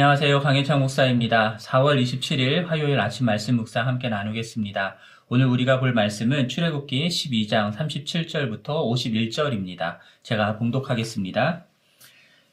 안녕하세요. 강현창 목사입니다. 4월 27일 화요일 아침 말씀 묵상 함께 나누겠습니다. 오늘 우리가 볼 말씀은 출애굽기 12장 37절부터 51절입니다. 제가 봉독하겠습니다.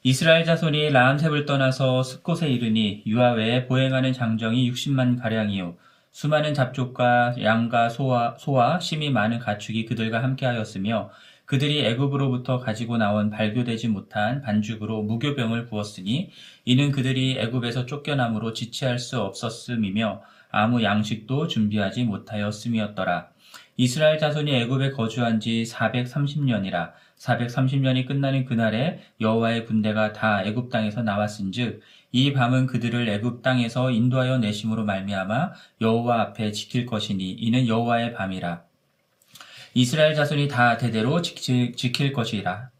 이스라엘 자손이 라암셉을 떠나서 숲곳에 이르니 유아 외에 보행하는 장정이 60만 가량이요 수많은 잡족과 양과 소와, 소와 심이 많은 가축이 그들과 함께하였으며 그들이 애굽으로부터 가지고 나온 발교되지 못한 반죽으로 무교병을 부었으니 이는 그들이 애굽에서 쫓겨남으로 지체할 수 없었음이며 아무 양식도 준비하지 못하였음이었더라. 이스라엘 자손이 애굽에 거주한 지 430년이라 430년이 끝나는 그날에 여호와의 군대가 다 애굽 땅에서 나왔은즉 이 밤은 그들을 애굽 땅에서 인도하여 내심으로 말미암아 여호와 앞에 지킬 것이니 이는 여호와의 밤이라 이스라엘 자손이 다 대대로 지킬 것이라.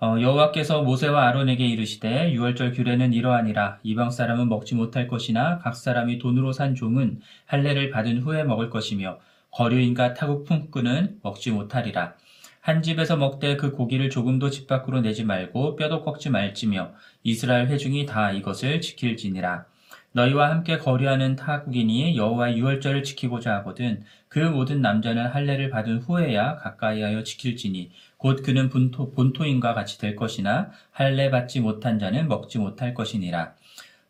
어, 여호와께서 모세와 아론에게 이르시되 유월절 규례는 이러하니라. 이방 사람은 먹지 못할 것이나 각 사람이 돈으로 산 종은 할례를 받은 후에 먹을 것이며 거류인과 타국 품꾼은 먹지 못하리라. 한 집에서 먹되 그 고기를 조금도 집 밖으로 내지 말고 뼈도 꺾지 말지며 이스라엘 회중이 다 이것을 지킬지니라 너희와 함께 거류하는 타국인이 여호와의 유월절을 지키고자 하거든 그 모든 남자는 할례를 받은 후에야 가까이하여 지킬지니 곧 그는 본토, 본토인과 같이 될 것이나 할례 받지 못한 자는 먹지 못할 것이니라.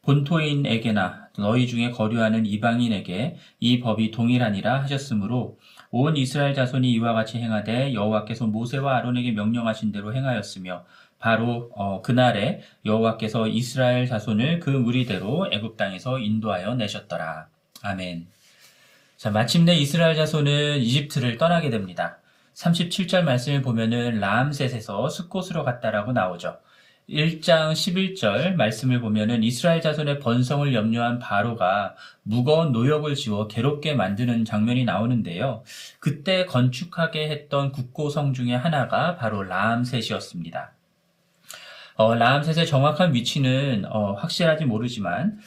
본토인에게나 너희 중에 거류하는 이방인에게 이 법이 동일하니라 하셨으므로 온 이스라엘 자손이 이와 같이 행하되 여호와께서 모세와 아론에게 명령하신 대로 행하였으며 바로 어, 그날에 여호와께서 이스라엘 자손을 그 무리대로 애굽 땅에서 인도하여 내셨더라. 아멘. 자, 마침내 이스라엘 자손은 이집트를 떠나게 됩니다. 37절 말씀을 보면은 라암셋에서 숲곳으로 갔다라고 나오죠. 1장 11절 말씀을 보면은 이스라엘 자손의 번성을 염려한 바로가 무거운 노역을 지워 괴롭게 만드는 장면이 나오는데요. 그때 건축하게 했던 국고성 중에 하나가 바로 라암셋이었습니다. 어, 라암셋의 정확한 위치는 어, 확실하지 모르지만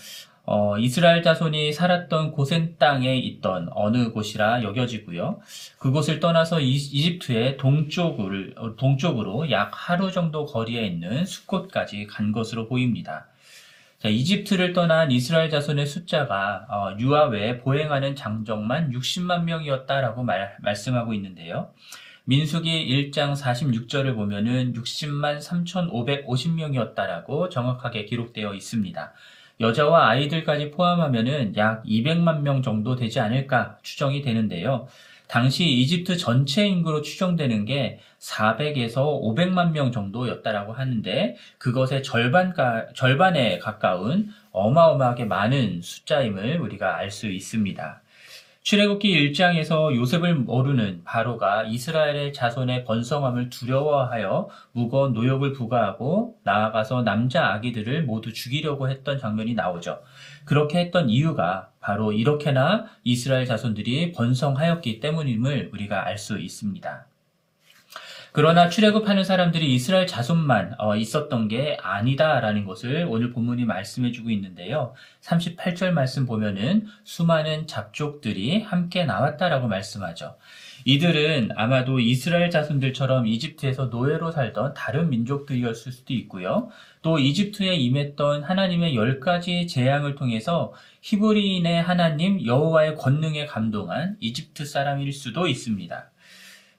어, 이스라엘 자손이 살았던 고센 땅에 있던 어느 곳이라 여겨지고요. 그곳을 떠나서 이, 집트의 동쪽을, 어, 동쪽으로 약 하루 정도 거리에 있는 숲곳까지 간 것으로 보입니다. 자, 이집트를 떠난 이스라엘 자손의 숫자가 어, 유아 외에 보행하는 장정만 60만 명이었다라고 말, 말씀하고 있는데요. 민수기 1장 46절을 보면은 60만 3,550명이었다라고 정확하게 기록되어 있습니다. 여자와 아이들까지 포함하면은 약 200만 명 정도 되지 않을까 추정이 되는데요. 당시 이집트 전체 인구로 추정되는 게 400에서 500만 명 정도였다라고 하는데 그것의 절반가, 절반에 가까운 어마어마하게 많은 숫자임을 우리가 알 수 있습니다. 출애굽기 1장에서 요셉을 모르는 바로가 이스라엘의 자손의 번성함을 두려워하여 무거운 노역을 부과하고 나아가서 남자 아기들을 모두 죽이려고 했던 장면이 나오죠. 그렇게 했던 이유가 바로 이렇게나 이스라엘 자손들이 번성하였기 때문임을 우리가 알 수 있습니다. 그러나 출애굽하는 사람들이 이스라엘 자손만 어, 있었던 게 아니다라는 것을 오늘 본문이 말씀해주고 있는데요. 38절 말씀 보면은 수많은 잡족들이 함께 나왔다라고 말씀하죠. 이들은 아마도 이스라엘 자손들처럼 이집트에서 노예로 살던 다른 민족들이었을 수도 있고요. 또 이집트에 임했던 하나님의 열 가지 재앙을 통해서 히브리인의 하나님 여호와의 권능에 감동한 이집트 사람일 수도 있습니다.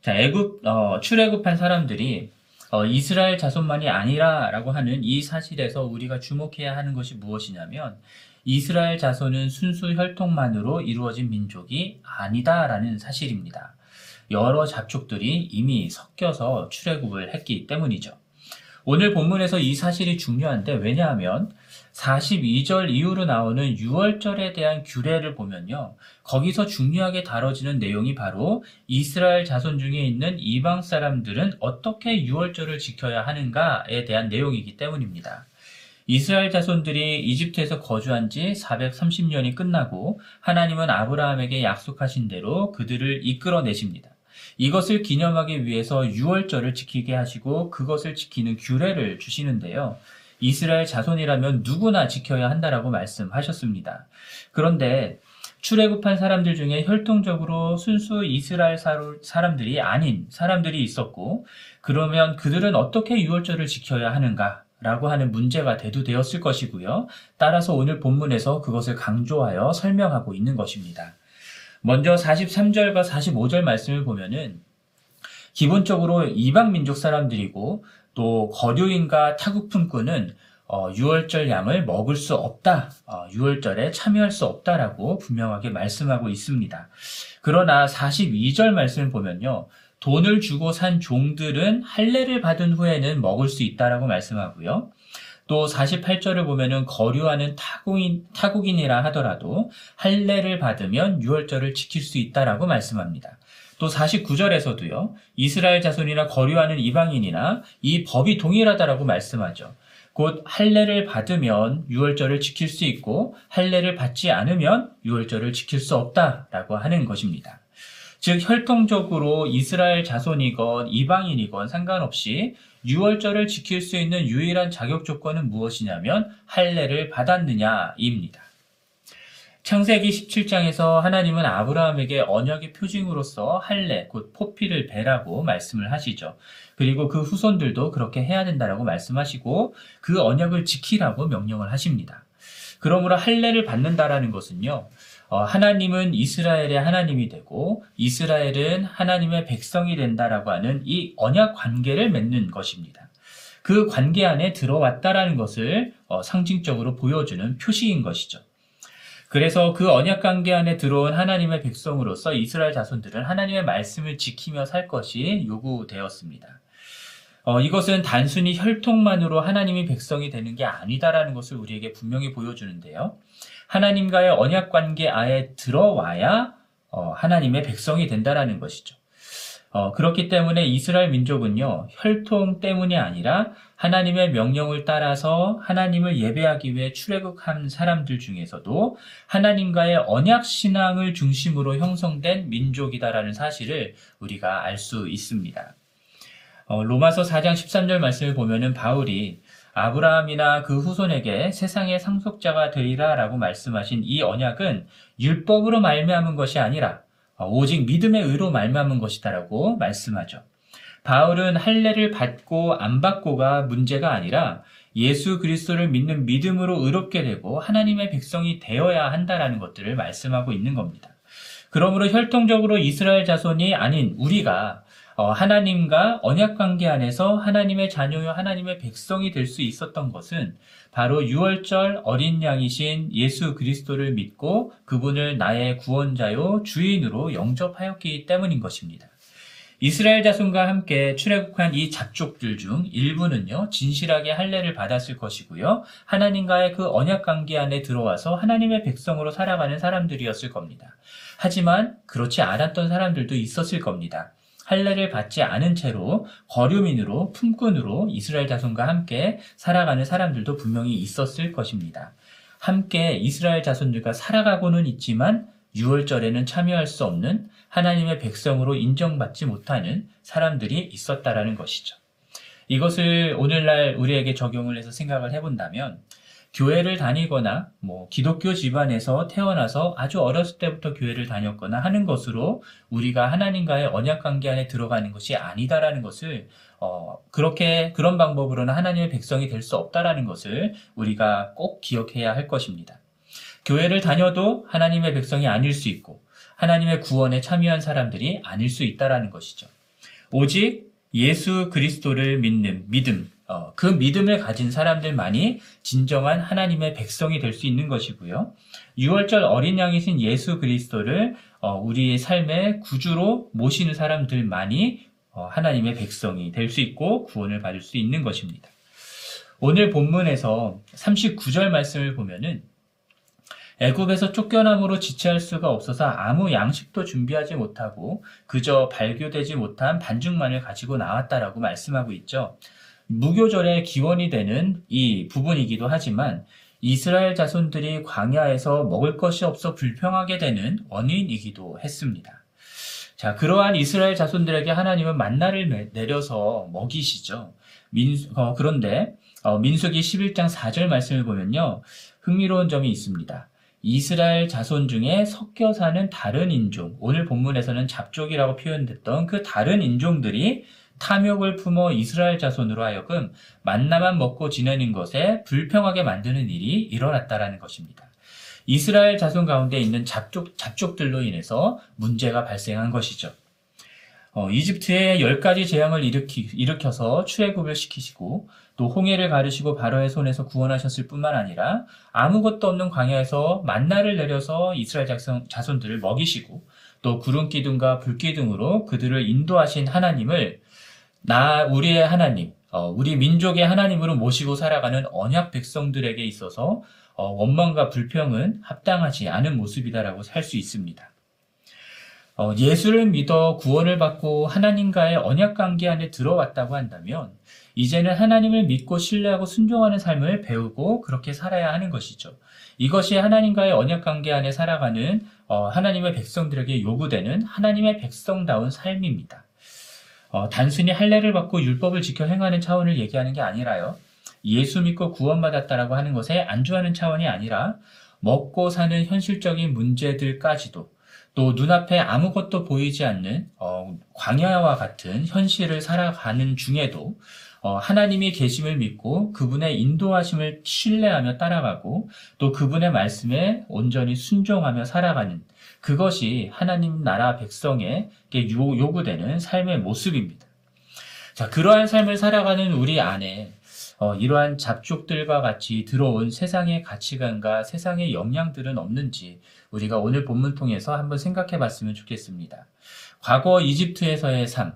자, 애굽, 어, 출애굽한 사람들이 어, 이스라엘 자손만이 아니라라고 하는 이 사실에서 우리가 주목해야 하는 것이 무엇이냐면 이스라엘 자손은 순수 혈통만으로 이루어진 민족이 아니다라는 사실입니다. 여러 잡족들이 이미 섞여서 출애굽을 했기 때문이죠. 오늘 본문에서 이 사실이 중요한데 왜냐하면 42절 이후로 나오는 6월절에 대한 규례를 보면요. 거기서 중요하게 다뤄지는 내용이 바로 이스라엘 자손 중에 있는 이방 사람들은 어떻게 6월절을 지켜야 하는가에 대한 내용이기 때문입니다. 이스라엘 자손들이 이집트에서 거주한 지 430년이 끝나고 하나님은 아브라함에게 약속하신 대로 그들을 이끌어내십니다. 이것을 기념하기 위해서 6월절을 지키게 하시고 그것을 지키는 규례를 주시는데요. 이스라엘 자손이라면 누구나 지켜야 한다라고 말씀하셨습니다. 그런데 출애굽한 사람들 중에 혈통적으로 순수 이스라엘 사람들이 아닌 사람들이 있었고 그러면 그들은 어떻게 유월절을 지켜야 하는가? 라고 하는 문제가 대두되었을 것이고요. 따라서 오늘 본문에서 그것을 강조하여 설명하고 있는 것입니다. 먼저 43절과 45절 말씀을 보면은 기본적으로 이방 민족 사람들이고 또 거류인과 타국품꾼은 어, 6월절 양을 먹을 수 없다. 어, 6월절에 참여할 수 없다라고 분명하게 말씀하고 있습니다. 그러나 42절 말씀을 보면요. 돈을 주고 산 종들은 할례를 받은 후에는 먹을 수 있다라고 말씀하고요. 또 48절을 보면은 거류하는 타국인, 타국인이라 하더라도 할례를 받으면 6월절을 지킬 수 있다라고 말씀합니다. 또 49절에서도요. 이스라엘 자손이나 거류하는 이방인이나 이 법이 동일하다라고 말씀하죠. 곧 할례를 받으면 유월절을 지킬 수 있고 할례를 받지 않으면 유월절을 지킬 수 없다라고 하는 것입니다. 즉 혈통적으로 이스라엘 자손이건 이방인이건 상관없이 유월절을 지킬 수 있는 유일한 자격 조건은 무엇이냐면 할례를 받았느냐입니다. 창세기 17장에서 하나님은 아브라함에게 언약의 표징으로서 할례, 곧 포피를 베라고 말씀을 하시죠. 그리고 그 후손들도 그렇게 해야 된다라고 말씀하시고 그 언약을 지키라고 명령을 하십니다. 그러므로 할례를 받는다라는 것은요. 어, 하나님은 이스라엘의 하나님이 되고 이스라엘은 하나님의 백성이 된다라고 하는 이 언약 관계를 맺는 것입니다. 그 관계 안에 들어왔다라는 것을 어, 상징적으로 보여주는 표시인 것이죠. 그래서 그 언약 관계 안에 들어온 하나님의 백성으로서 이스라엘 자손들은 하나님의 말씀을 지키며 살 것이 요구되었습니다. 어, 이것은 단순히 혈통만으로 하나님이 백성이 되는 게 아니다라는 것을 우리에게 분명히 보여주는데요. 하나님과의 언약 관계 아에 들어와야 어, 하나님의 백성이 된다라는 것이죠. 어, 그렇기 때문에 이스라엘 민족은요, 혈통 때문이 아니라 하나님의 명령을 따라서 하나님을 예배하기 위해 출애굽한 사람들 중에서도 하나님과의 언약 신앙을 중심으로 형성된 민족이다라는 사실을 우리가 알 수 있습니다. 어, 로마서 4장 13절 말씀을 보면은 바울이 아브라함이나 그 후손에게 세상의 상속자가 되리라라고 말씀하신 이 언약은 율법으로 말미암은 것이 아니라 어, 오직 믿음의 의로 말미암은 것이다라고 말씀하죠. 바울은 할례를 받고 안 받고가 문제가 아니라 예수 그리스도를 믿는 믿음으로 의롭게 되고 하나님의 백성이 되어야 한다라는 것들을 말씀하고 있는 겁니다. 그러므로 혈통적으로 이스라엘 자손이 아닌 우리가 어, 하나님과 언약 관계 안에서 하나님의 자녀요 하나님의 백성이 될 수 있었던 것은 바로 유월절 어린 양이신 예수 그리스도를 믿고 그분을 나의 구원자요 주인으로 영접하였기 때문인 것입니다. 이스라엘 자손과 함께 출애굽한 이 잡족들 중 일부는요 진실하게 할례를 받았을 것이고요 하나님과의 그 언약 관계 안에 들어와서 하나님의 백성으로 살아가는 사람들이었을 겁니다. 하지만 그렇지 않았던 사람들도 있었을 겁니다. 할례를 받지 않은 채로 거류민으로 품꾼으로 이스라엘 자손과 함께 살아가는 사람들도 분명히 있었을 것입니다. 함께 이스라엘 자손들과 살아가고는 있지만 6월절에는 참여할 수 없는 하나님의 백성으로 인정받지 못하는 사람들이 있었다라는 것이죠. 이것을 오늘날 우리에게 적용을 해서 생각을 해본다면 교회를 다니거나 뭐 기독교 집안에서 태어나서 아주 어렸을 때부터 교회를 다녔거나 하는 것으로 우리가 하나님과의 언약 관계 안에 들어가는 것이 아니다라는 것을 어 그렇게 그런 방법으로는 하나님의 백성이 될 수 없다라는 것을 우리가 꼭 기억해야 할 것입니다. 교회를 다녀도 하나님의 백성이 아닐 수 있고 하나님의 구원에 참여한 사람들이 아닐 수 있다라는 것이죠. 오직 예수 그리스도를 믿는 믿음, 어, 그 믿음을 가진 사람들만이 진정한 하나님의 백성이 될 수 있는 것이고요. 6월절 어린 양이신 예수 그리스도를 어, 우리의 삶의 구주로 모시는 사람들만이 어, 하나님의 백성이 될 수 있고 구원을 받을 수 있는 것입니다. 오늘 본문에서 39절 말씀을 보면은 애굽에서 쫓겨남으로 지체할 수가 없어서 아무 양식도 준비하지 못하고 그저 발교되지 못한 반죽만을 가지고 나왔다라고 말씀하고 있죠. 무교절의 기원이 되는 이 부분이기도 하지만 이스라엘 자손들이 광야에서 먹을 것이 없어 불평하게 되는 원인이기도 했습니다. 자, 그러한 이스라엘 자손들에게 하나님은 만나를 내려서 먹이시죠. 민, 어, 그런데 어, 민수기 11장 4절 말씀을 보면요. 흥미로운 점이 있습니다. 이스라엘 자손 중에 섞여 사는 다른 인종, 오늘 본문에서는 잡족이라고 표현됐던 그 다른 인종들이 탐욕을 품어 이스라엘 자손으로 하여금 만나만 먹고 지내는 것에 불평하게 만드는 일이 일어났다라는 것입니다. 이스라엘 자손 가운데 있는 잡족, 잡족들로 인해서 문제가 발생한 것이죠. 어, 이집트에 열 가지 재앙을 일으키, 일으켜서 출애굽을 시키시고 또 홍해를 가르시고 바로의 손에서 구원하셨을 뿐만 아니라 아무것도 없는 광야에서 만나를 내려서 이스라엘 자손, 자손들을 먹이시고 또 구름 기둥과 불 기둥으로 그들을 인도하신 하나님을 나 우리의 하나님, 어, 우리 민족의 하나님으로 모시고 살아가는 언약 백성들에게 있어서 어, 원망과 불평은 합당하지 않은 모습이다라고 살수 있습니다. 어, 예수를 믿어 구원을 받고 하나님과의 언약 관계 안에 들어왔다고 한다면 이제는 하나님을 믿고 신뢰하고 순종하는 삶을 배우고 그렇게 살아야 하는 것이죠. 이것이 하나님과의 언약 관계 안에 살아가는 어, 하나님의 백성들에게 요구되는 하나님의 백성다운 삶입니다. 어, 단순히 할례를 받고 율법을 지켜 행하는 차원을 얘기하는 게 아니라요. 예수 믿고 구원받았다라고 하는 것에 안주하는 차원이 아니라 먹고 사는 현실적인 문제들까지도 또 눈앞에 아무것도 보이지 않는 어, 광야와 같은 현실을 살아가는 중에도 어, 하나님이 계심을 믿고 그분의 인도하심을 신뢰하며 따라가고 또 그분의 말씀에 온전히 순종하며 살아가는 그것이 하나님 나라 백성에게 요구되는 삶의 모습입니다. 자, 그러한 삶을 살아가는 우리 안에 어, 이러한 잡족들과 같이 들어온 세상의 가치관과 세상의 영향들은 없는지 우리가 오늘 본문 통해서 한번 생각해 봤으면 좋겠습니다. 과거 이집트에서의 삶,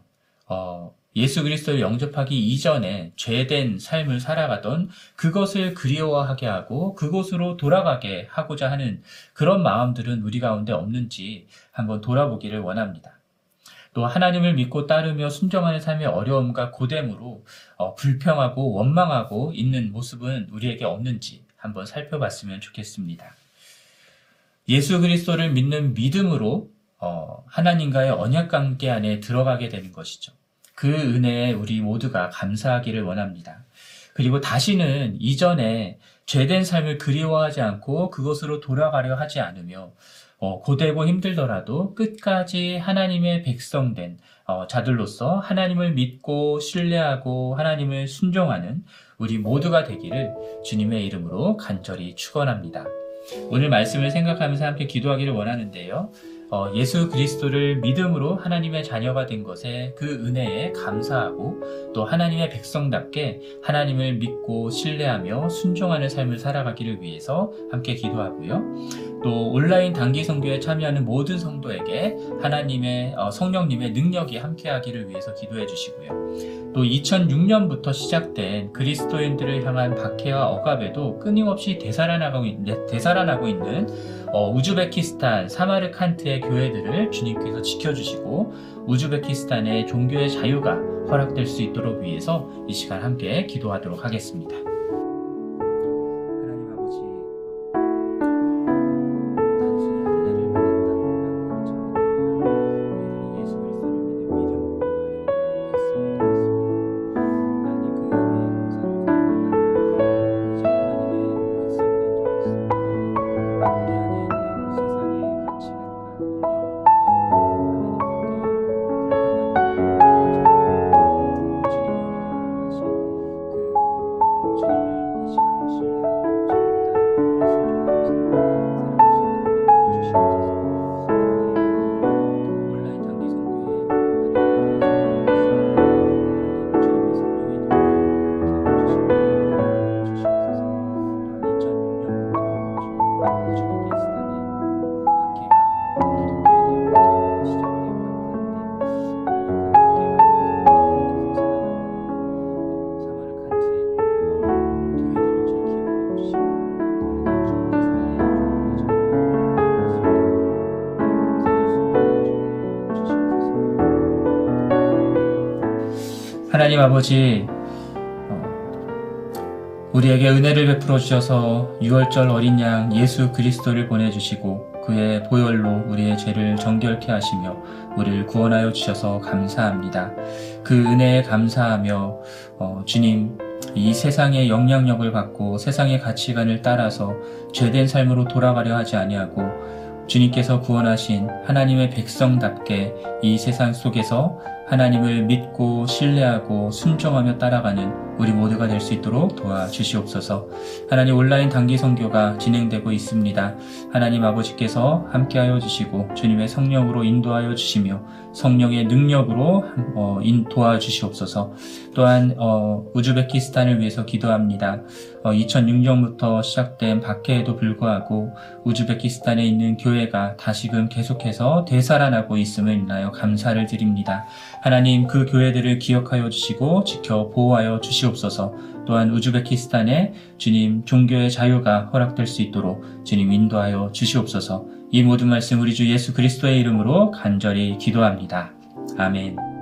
어, 예수 그리스도를 영접하기 이전에 죄된 삶을 살아가던 그것을 그리워하게 하고 그곳으로 돌아가게 하고자 하는 그런 마음들은 우리 가운데 없는지 한번 돌아보기를 원합니다. 또 하나님을 믿고 따르며 순종하는 삶의 어려움과 고됨으로 어, 불평하고 원망하고 있는 모습은 우리에게 없는지 한번 살펴봤으면 좋겠습니다. 예수 그리스도를 믿는 믿음으로 어, 하나님과의 언약 관계 안에 들어가게 되는 것이죠. 그 은혜에 우리 모두가 감사하기를 원합니다. 그리고 다시는 이전에 죄된 삶을 그리워하지 않고 그것으로 돌아가려 하지 않으며 어, 고되고 힘들더라도 끝까지 하나님의 백성된 어, 자들로서 하나님을 믿고 신뢰하고 하나님을 순종하는 우리 모두가 되기를 주님의 이름으로 간절히 축원합니다. 오늘 말씀을 생각하면서 함께 기도하기를 원하는데요. 어, 예수 그리스도를 믿음으로 하나님의 자녀가 된 것에 그 은혜에 감사하고 또 하나님의 백성답게 하나님을 믿고 신뢰하며 순종하는 삶을 살아가기를 위해서 함께 기도하고요. 또 온라인 단기 성교에 참여하는 모든 성도에게 하나님의 어, 성령님의 능력이 함께하기를 위해서 기도해 주시고요. 또 2006년부터 시작된 그리스도인들을 향한 박해와 억압에도 끊임없이 되살아나고, 되살아나고 있는 어, 우즈베키스탄 사마르칸트의 교회들을 주님께서 지켜주시고 우즈베키스탄의 종교의 자유가 허락될 수 있도록 위해서 이 시간 함께 기도하도록 하겠습니다. 하나님 아버지, 어, 우리에게 은혜를 베풀어 주셔서 6월절 어린 양 예수 그리스도를 보내주시고 그의 보혈로 우리의 죄를 정결케 하시며 우리를 구원하여 주셔서 감사합니다. 그 은혜에 감사하며 어, 주님 이 세상의 영향력을 받고 세상의 가치관을 따라서 죄된 삶으로 돌아가려 하지 아니하고 주님께서 구원하신 하나님의 백성답게 이 세상 속에서 하나님을 믿고 신뢰하고 순종하며 따라가는 우리 모두가 될 수 있도록 도와주시옵소서. 하나님 온라인 단기 선교가 진행되고 있습니다. 하나님 아버지께서 함께하여 주시고 주님의 성령으로 인도하여 주시며 성령의 능력으로 어, 인 도와주시옵소서. 또한 어, 우즈베키스탄을 위해서 기도합니다. 어, 2006년부터 시작된 박해에도 불구하고 우즈베키스탄에 있는 교회가 다시금 계속해서 되살아나고 있음을 인하여 감사를 드립니다. 하나님 그 교회들을 기억하여 주시고 지켜 보호하여 주시옵소서. 또한 우즈베키스탄에 주님 종교의 자유가 허락될 수 있도록 주님 인도하여 주시옵소서. 이 모든 말씀 우리 주 예수 그리스도의 이름으로 간절히 기도합니다. 아멘.